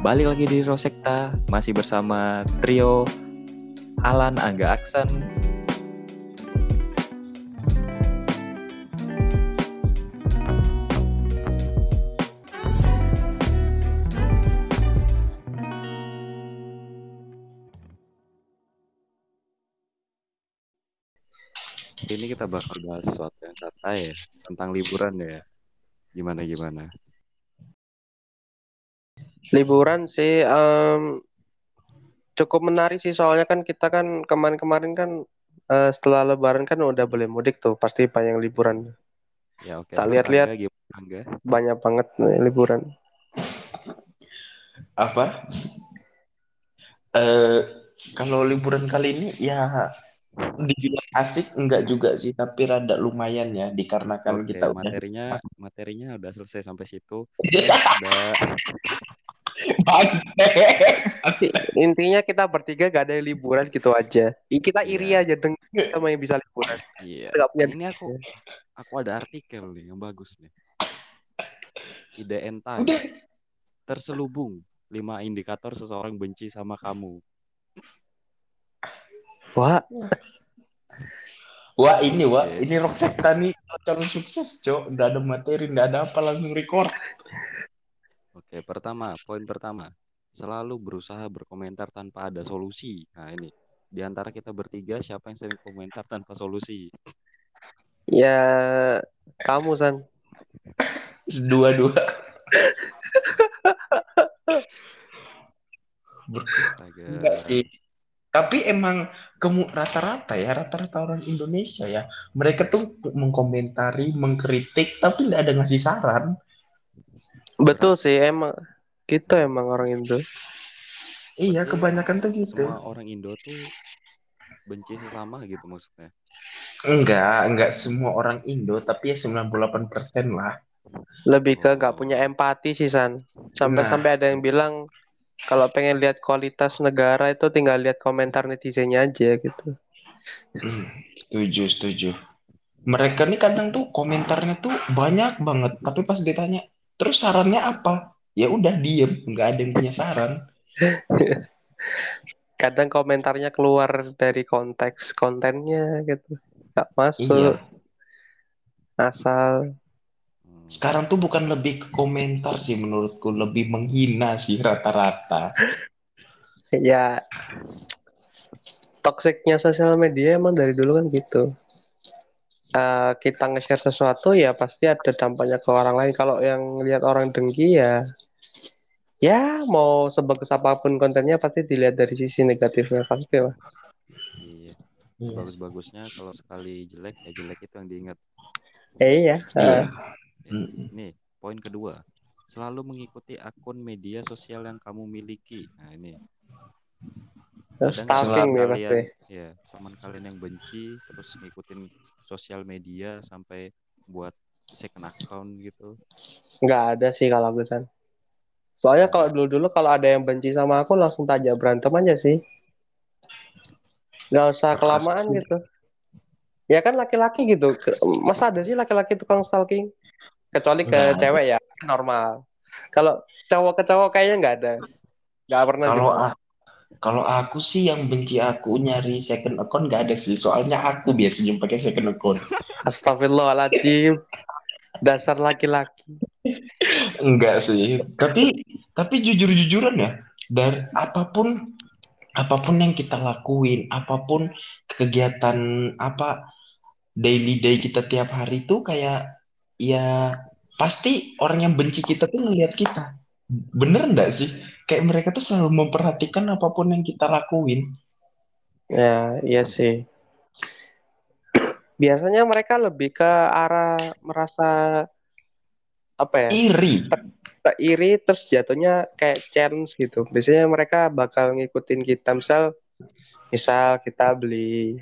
Balik lagi di Rosekta, masih bersama trio Alan Angga Aksan. Ini kita bakal bahas sesuatu yang santai ya, tentang liburan ya. Gimana gimana? Liburan sih em, cukup menarik sih soalnya kan kita kan kemarin-kemarin kan eh, setelah lebaran kan udah boleh mudik tuh pasti banyak liburan Ya oke. Tak Terus lihat-lihat. Banyak banget nih liburan apa eh kalau liburan kali ini ya dibilang asik enggak juga sih tapi rada lumayan ya dikarenakan Oke, kita udah materinya materinya udah selesai sampai situ. Udah intinya kita bertiga gak ada liburan gitu aja kita iri Iya. aja dengan sama yang bisa liburan iya. Nggak punya Ini aku aku ada artikel nih yang bagus nih. IDN Time. udah Terselubung lima indikator seseorang benci sama kamu. wah wah ini wah Oke. ini Rocksekta nih calon sukses cok udah ada materi nggak ada apa langsung record Oke, pertama, poin pertama. Selalu berusaha berkomentar tanpa ada solusi. Nah, ini. Di antara kita bertiga, siapa yang sering komentar tanpa solusi? ya kamu san dua-dua Astaga. enggak sih tapi emang kemu rata-rata ya rata-rata orang Indonesia ya mereka tuh mengkomentari mengkritik tapi nggak ada ngasih saran betul sih emang gitu emang orang Indo. Iya kebanyakan tuh gitu. Semua orang Indo tuh benci sesama gitu maksudnya. enggak enggak semua orang Indo tapi ya 98% lah. Lebih ke gak punya empati sih san. Sampai-sampai ada yang bilang kalau pengen lihat kualitas negara itu tinggal lihat komentar netizennya aja gitu. Hmm, setuju setuju. Mereka nih kadang tuh komentarnya tuh banyak banget tapi pas ditanya terus sarannya apa? Ya udah diem. Nggak ada yang punya saran. Kadang komentarnya keluar dari konteks kontennya gitu. Gak masuk. Iya. Asal. Sekarang tuh bukan lebih ke komentar sih menurutku. Lebih menghina sih rata-rata. Ya. Toksiknya sosial media emang dari dulu kan gitu Eh, kita nge-share sesuatu ya pasti ada dampaknya ke orang lain kalau yang lihat orang dengki ya ya mau sebagus apa pun kontennya pasti dilihat dari sisi negatifnya pasti lah Iya. Sebagus-bagusnya kalau sekali jelek ya jelek itu yang diingat. Eh, iya iya Mm. Nih, poin kedua. Selalu mengikuti akun media sosial yang kamu miliki. Nah, ini. Kadang stalking ya kalian, pasti ya, teman kalian yang benci terus ngikutin sosial media sampai buat second account gitu. nggak ada sih kalau aku San. soalnya kalau dulu-dulu kalau ada yang benci sama aku langsung tajak berantem aja sih nggak usah kelamaan sih. gitu ya kan laki-laki gitu masa ada sih laki-laki tukang stalking kecuali ke ada. cewek ya normal kalau cowok ke cowok kayaknya nggak ada nggak pernah kalau ah kalau aku sih yang benci aku nyari second account nggak ada sih. Soalnya aku biasanya pakai second account. Astagfirullahaladzim. Dasar laki-laki. Enggak sih. Tapi tapi jujur-jujuran ya dari apa pun apa pun yang kita lakuin apa pun kegiatan apa daily day kita tiap hari tuh kayak ya pasti orang yang benci kita tuh ngelihat kita. Bener enggak sih kayak mereka tuh selalu memperhatikan apa pun yang kita lakuin. Ya iya sih. Biasanya mereka lebih ke arah merasa apa ya iri. tak iri terus jatuhnya kayak challenge gitu. Biasanya mereka bakal ngikutin kita misal misal kita beli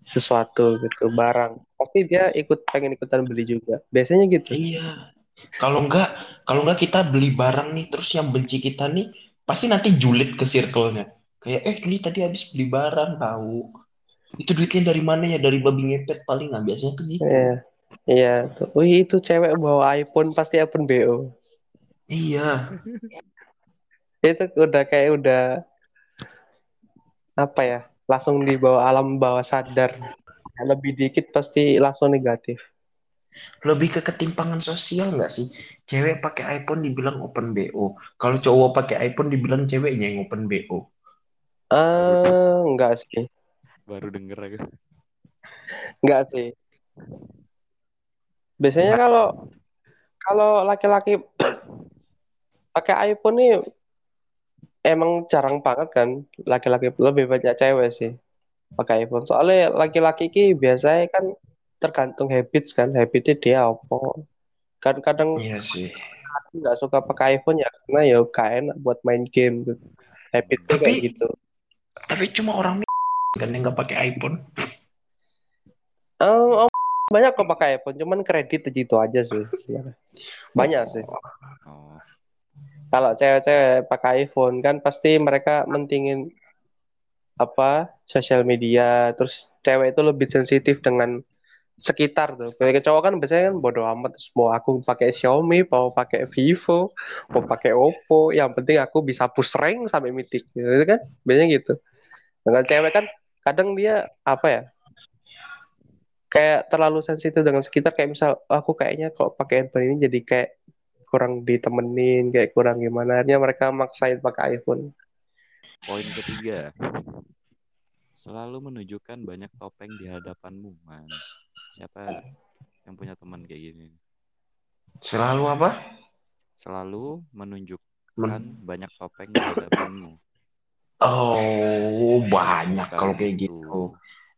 sesuatu gitu barang. Pasti dia ikut pengen ikutan beli juga. Biasanya gitu. Iya. Kalau enggak, kalau enggak kita beli barang nih, terus yang benci kita nih, pasti nanti julid ke circle-nya. Kayak, eh ini tadi habis beli barang tahu. Itu duitnya dari mana ya? Dari babi ngepet paling nggak biasanya tuh gitu. Iya, iya tuh. Wih, itu cewek bawa iPhone pasti iPhone BO. Iya. itu udah kayak udah apa ya langsung di bawah alam bawah sadar lebih dikit pasti langsung negatif Lebih ke ketimpangan sosial nggak sih? Cewek pakai iPhone dibilang open BO. Kalau cowok pakai iPhone dibilang ceweknya yang open BO. eh enggak sih Baru denger aku. enggak sih biasanya kalau kalau laki-laki pakai iPhone nih emang jarang banget kan laki-laki lebih banyak cewek sih pakai iPhone soalnya laki-laki ki biasanya kan tergantung habits kan habitnya dia apa. Kan kadang Iya sih. aku nggak suka pakai iPhone ya karena ya enak buat main game gitu. Habitnya kayak Tapi- gitu. Tapi cuma orang kan yang nggak pakai iPhone. Eh, oh, banyak kok pakai iPhone cuman kredit itu aja sih banyak sih. Oh, kalau cewek-cewek pakai iPhone kan pasti mereka mentingin apa sosial media terus cewek itu lebih sensitif dengan sekitar tuh. Kayak cowok kan biasanya kan bodo amat. Mau aku pakai Xiaomi mau pakai Vivo mau pakai Oppo yang penting aku bisa push rank sampai mythic gitu kan? Biasanya gitu. Dengan cewek kan kadang dia apa ya kayak terlalu sensitif dengan sekitar. Kayak misal aku kayaknya kalau pakai handphone ini jadi kayak kurang ditemenin kayak kurang gimana. Akhirnya mereka maksain pakai iPhone. Poin ketiga. Selalu menunjukkan banyak topeng di hadapanmu, man. Siapa yang punya teman kayak gini? Selalu apa? Selalu menunjukkan Men- banyak topeng di hadapanmu. Oh, banyak kalau kayak Gitu. gitu.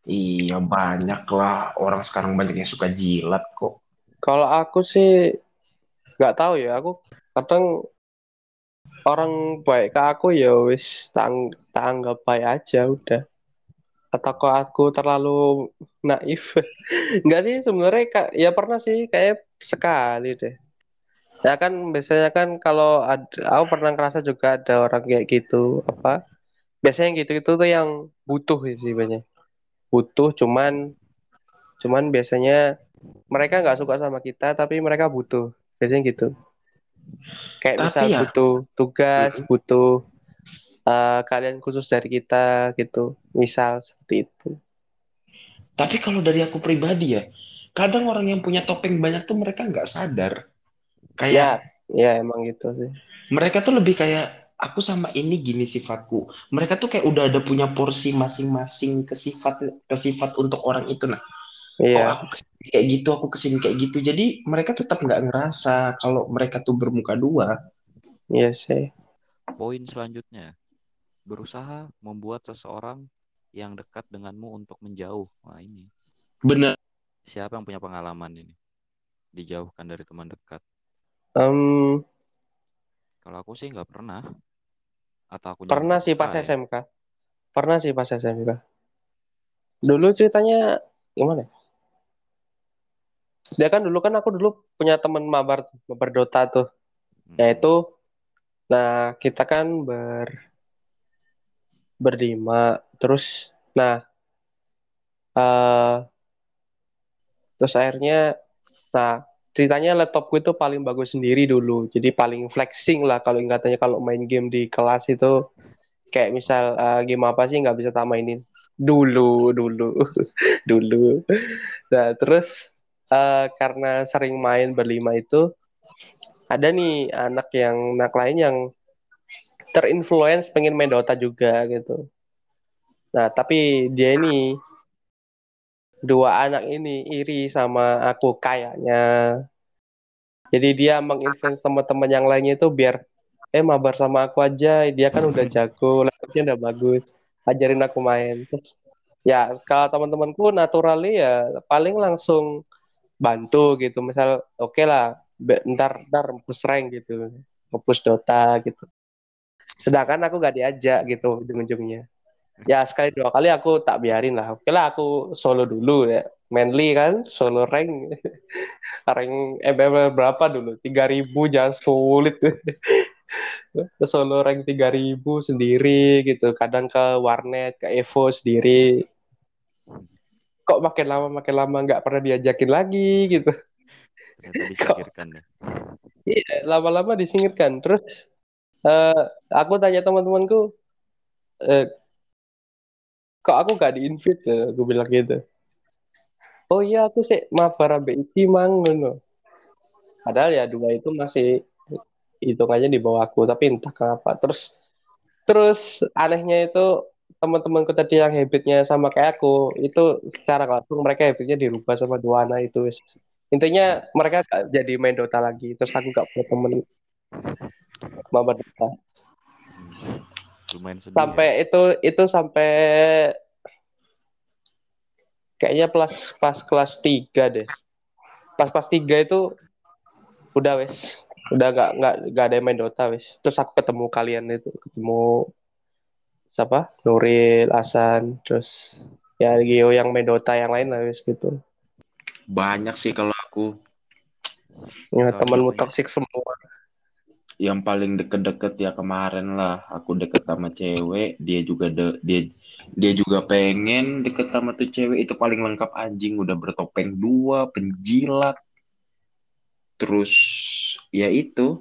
Iya, banyak lah. Orang sekarang banyak yang suka jilat kok. Kalau aku sih nggak tahu ya, aku kadang orang baik ke aku ya wis tak, tak anggap baik aja udah. Atau kok aku terlalu naif? Nggak sih sebenarnya kak, ya pernah sih kayak sekali deh. Ya kan biasanya kan kalau ada, aku pernah ngerasa juga ada orang kayak gitu apa? Biasanya yang gitu itu tuh yang butuh sih banyak. Butuh cuman cuman biasanya mereka nggak suka sama kita tapi mereka butuh biasanya gitu kayak Tapi misal ya- butuh tugas butuh eh, kalian khusus dari kita gitu misal seperti itu Tapi kalau dari aku pribadi ya, kadang orang yang punya topeng banyak tuh mereka nggak sadar. Kayak ya ya emang gitu sih mereka tuh lebih kayak aku sama ini gini sifatku. Mereka tuh kayak udah ada punya porsi masing-masing ke sifat ke sifat untuk orang itu. Nah, oh iya aku ke sini kayak gitu, aku ke sini kayak gitu. Jadi mereka tetap nggak ngerasa kalau mereka tuh bermuka dua. iya sih Poin selanjutnya, berusaha membuat seseorang yang dekat denganmu untuk menjauh. Wah ini, Bener. siapa yang punya pengalaman ini? Dijauhkan dari teman dekat. Em, Kalau aku sih nggak pernah. Atau aku pernah sih pas ya. SMK pernah sih pas SMK dulu ceritanya gimana ya? dia kan dulu kan aku dulu punya teman mabar mabar Dota tuh Hmm. yaitu nah kita kan ber berlima terus nah eh terus akhirnya nah ceritanya laptop gue itu paling bagus sendiri dulu. Jadi paling flexing lah kalau katanya kalau main game di kelas itu. Kayak misal eh, game apa sih nggak bisa tak mainin? Dulu dulu dulu. Nah terus eh, karena sering main berlima itu ada nih anak yang anak lain yang terinfluence pengen main Dota juga gitu. Nah, tapi dia ini dua anak ini iri sama aku kayaknya. Jadi dia menginfluence teman-teman yang lainnya itu biar eh mabar sama aku aja, dia kan udah jago, laptopnya udah bagus. Ajarin aku main. Terus ya kalau teman-temanku naturally ya paling langsung bantu gitu. Misal oke lah, be- ntar ntar push rank gitu, push Dota gitu. Sedangkan aku gak diajak gitu ujung-ujungnya. Ya sekali dua kali aku tak biarin lah. Oke lah aku solo dulu ya. Manly kan solo rank. rank MML berapa dulu? 3000 jangan sulit. solo rank 3000 sendiri gitu. Kadang ke warnet, ke Evo sendiri. Kok makin lama makin lama nggak pernah diajakin lagi gitu. Ternyata disingkirkan ya. Iya, lama-lama disingkirkan. Terus Eh, aku tanya teman-temanku, eh, kok aku gak di-invite ya? Aku bilang gitu. Oh iya, aku sih mabar ambek iki mang. Padahal ya dua itu masih hitungannya di bawah aku, tapi entah kenapa. Terus terus anehnya itu teman-temanku tadi yang habitnya sama kayak aku, itu secara langsung mereka habitnya dirubah sama dua anak itu. Intinya mereka gak jadi main Dota lagi. Terus aku gak punya temen mabar Dota. Hmm. Lumayan sedih Sampai ya. itu itu sampai kayaknya pas pas kelas 3 deh. Pas pas 3 itu udah wes udah nggak nggak nggak ada yang main Dota wes terus aku ketemu kalian itu ketemu siapa Nuril Hasan terus ya Gio yang main Dota yang lain lah wes gitu Banyak sih kalau aku ya temanmu toksik semua yang paling deket-deket ya kemarin lah. Aku deket sama cewek dia juga de, dia dia juga pengen deket sama tuh cewek. Itu paling lengkap anjing udah bertopeng dua penjilat. Terus ya itu.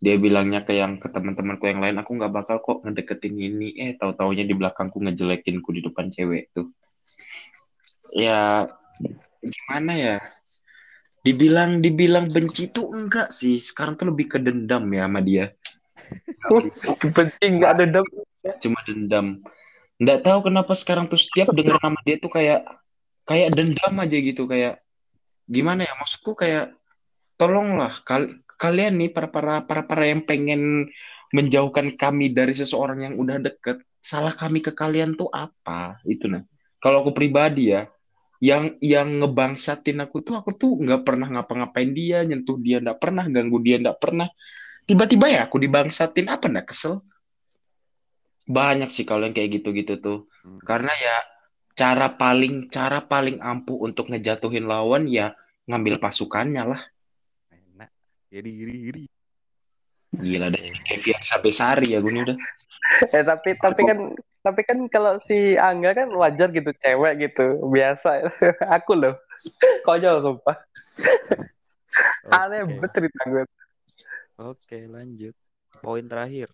Dia bilangnya ke yang ke teman-temanku yang lain aku nggak bakal kok ngedeketin ini. Eh tahu taunya di belakangku ngejelekinku di depan cewek tuh. Ya gimana ya dibilang dibilang benci tuh enggak sih. Sekarang tuh lebih ke dendam ya sama dia. Penting nggak ada dendam? Cuma dendam. Nggak tahu kenapa sekarang tuh setiap denger nama dia tuh kayak kayak dendam aja gitu. Kayak gimana ya? Maksudku kayak tolonglah kal kalian nih para para para para yang pengen menjauhkan kami dari seseorang yang udah deket salah kami ke kalian tuh apa? Itu nah. Kalau aku pribadi ya yang yang ngebangsatin aku tuh aku tuh nggak pernah ngapa-ngapain dia nyentuh dia nggak pernah ganggu dia nggak pernah tiba-tiba ya aku dibangsatin apa nggak kesel banyak sih kalau yang kayak gitu-gitu tuh Hmm. karena ya cara paling cara paling ampuh untuk ngejatuhin lawan ya ngambil pasukannya lah Enak. Jadi iri-iri. gila deh kayak Fiansa Besari ya gue nih udah eh tapi tapi kan tapi kan kalau si Angga kan wajar gitu cewek gitu biasa aku loh konyol sumpah aneh banget cerita gue Oke, lanjut. Poin terakhir.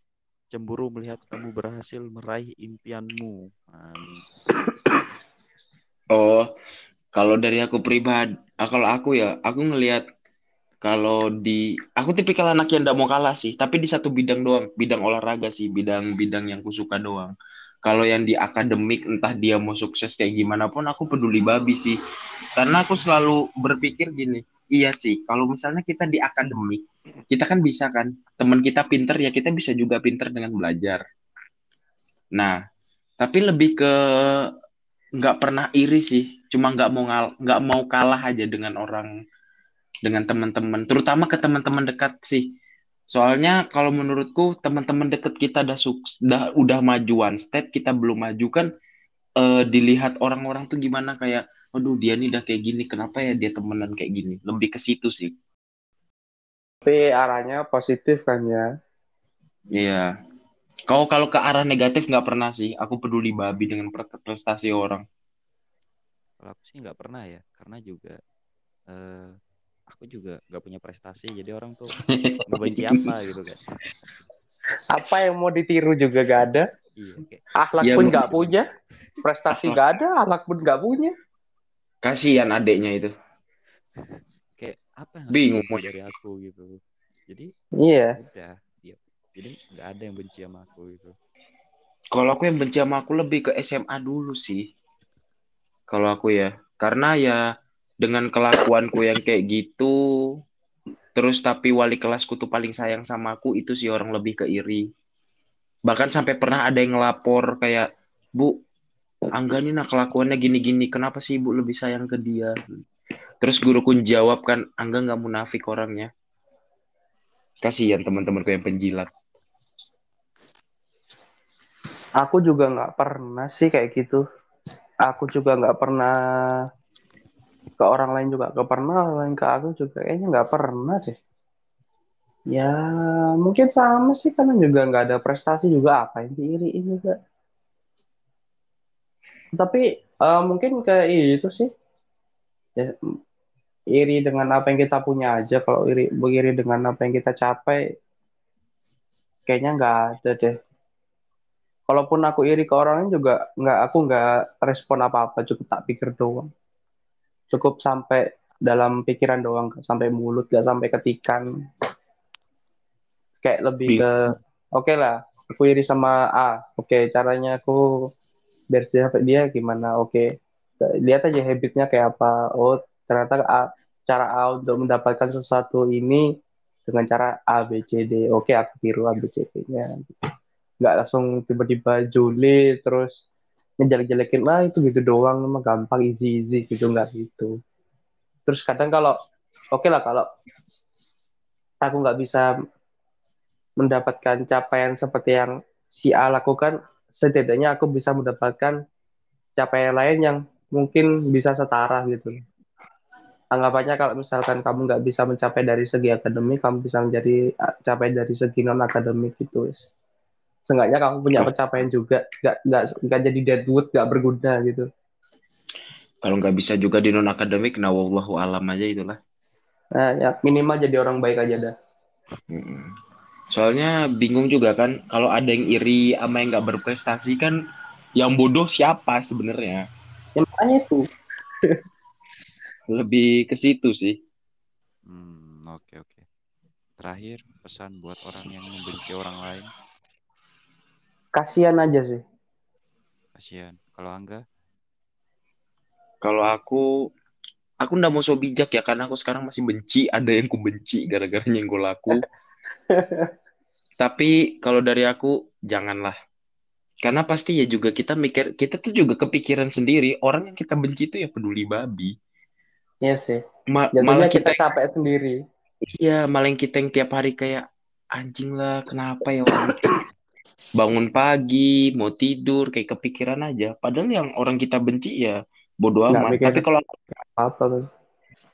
Cemburu melihat kamu berhasil meraih impianmu. Amin. oh kalau dari aku pribadi ah, kalau aku ya aku ngelihat kalau di aku tipikal anak yang tidak mau kalah sih tapi di satu bidang doang bidang olahraga sih bidang bidang yang ku suka doang kalau yang di akademik entah dia mau sukses kayak gimana pun aku peduli babi sih. Karena aku selalu berpikir gini iya sih kalau misalnya kita di akademik kita kan bisa kan teman kita pinter ya kita bisa juga pinter dengan belajar. Nah tapi lebih ke nggak pernah iri sih cuma nggak mau nggak mau kalah aja dengan orang dengan teman-teman terutama ke teman-teman dekat sih soalnya kalau menurutku teman-teman dekat kita udah sukses udah, udah maju one step kita belum maju kan eh, dilihat orang-orang tuh gimana kayak aduh dia nih udah kayak gini kenapa ya dia temenan kayak gini? Lebih ke situ sih. Tapi arahnya positif kan ya? Iya. Kau kalau ke arah negatif nggak pernah sih. Aku peduli babi dengan pre- prestasi orang. Kalau aku sih nggak pernah ya, karena juga eh, aku juga nggak punya prestasi, jadi orang tuh ngebenci apa gitu kan. apa yang mau ditiru juga gak ada Iya, kayak akhlak Ya, pun mungkin. gak punya prestasi gak ada akhlak pun gak punya kasihan adeknya itu kayak apa yang Bingung mau dari aku gitu. Jadi iya udah dia. Jadi nggak ada yang benci sama aku gitu. Kalau aku yang benci sama aku lebih ke SMA dulu sih. Kalau aku ya. Karena ya dengan kelakuanku yang kayak gitu, terus tapi wali kelasku tuh paling sayang sama aku, itu sih orang lebih ke iri. Bahkan sampai pernah ada yang ngelapor kayak, Bu, Angga nih nah kelakuannya gini-gini, kenapa sih Ibu lebih sayang ke dia? Terus guruku jawab kan, Angga nggak munafik orangnya. Kasihan teman-temanku yang penjilat. aku juga nggak pernah sih kayak gitu aku juga nggak pernah ke orang lain juga. Nggak pernah orang lain ke aku juga. Kayaknya nggak pernah deh. Ya mungkin sama sih. Karena juga nggak ada prestasi juga. Apa yang diiriin juga? Tapi eh, mungkin ke itu sih. Ya, iri dengan apa yang kita punya aja. Kalau iri iri dengan apa yang kita capai kayaknya nggak ada deh. Kalaupun aku iri ke orangnya juga nggak aku nggak respon apa-apa. Cukup tak pikir doang cukup sampai dalam pikiran doang sampai mulut nggak sampai ketikan. Kayak lebih ke oke lah aku iri sama A oke caranya aku biar sampai dia gimana oke. Lihat aja habitnya kayak apa. Oh ternyata A, cara A untuk mendapatkan sesuatu ini dengan cara A B C D. Oke aku tiru A B C D-nya. Nggak langsung tiba-tiba julid terus ngejelek-jelekin lah itu gitu doang emang gampang easy easy gitu nggak gitu. Terus kadang kalau oke okay lah kalau aku nggak bisa mendapatkan capaian seperti yang si A lakukan setidaknya aku bisa mendapatkan capaian lain yang mungkin bisa setara gitu. Anggapannya kalau misalkan kamu nggak bisa mencapai dari segi akademik kamu bisa menjadi capai dari segi non akademik gitu Seenggaknya kamu punya pencapaian juga, nggak nggak nggak jadi deadwood, nggak berguna gitu. Kalau nggak bisa juga di non akademik, nah wallahu alam aja itulah. Nah, ya minimal jadi orang baik aja dah. Soalnya bingung juga kan, kalau ada yang iri sama yang nggak berprestasi kan, yang bodoh siapa sebenarnya? Ya makanya itu. Lebih ke situ sih. Hmm, oke okay, oke. Okay. Terakhir pesan buat orang yang membenci orang lain kasihan aja sih. Kasihan. Kalau Angga? Kalau aku aku ndak mau so bijak ya karena aku sekarang masih benci ada yang ku benci gara-gara nyenggol aku tapi kalau dari aku janganlah. Karena pasti ya juga kita mikir kita tuh juga kepikiran sendiri orang yang kita benci itu ya peduli babi. Iya sih. Ma Jadinya malah kita, kita capek sendiri. Iya, malah yang kita yang tiap hari kayak anjing lah, kenapa ya orang bangun pagi, mau tidur, kayak kepikiran aja. Padahal yang orang kita benci ya bodoh amat. Tapi kalau apa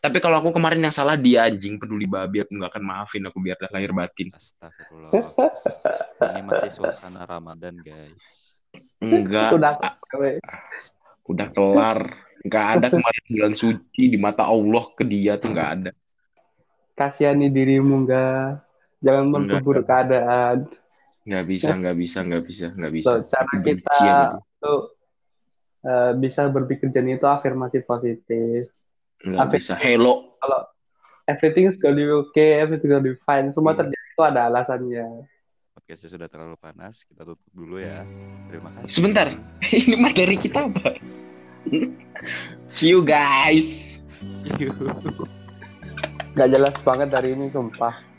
Tapi kalau aku kemarin yang salah dia anjing peduli babi aku nggak akan maafin aku biar lahir batin. Astagfirullah. Ini masih suasana Ramadan, guys. Enggak. Udah udah kelar. Enggak ada kemarin bulan suci di mata Allah ke dia tuh enggak ada. Kasihani dirimu enggak. Jangan memperburuk keadaan. Nggak bisa, nggak bisa, nggak bisa, nggak bisa. So, cara kita tuh uh, bisa berpikir jadi itu afirmasi positif. Nggak Afir bisa. Hello. Kalau everything is gonna be okay, everything is gonna be fine. Semua hmm. terjadi itu ada alasannya. Podcastnya sudah terlalu panas, kita tutup dulu ya. Terima kasih. Sebentar, ini materi kita apa? See you guys. See you. Gak jelas banget dari ini, sumpah.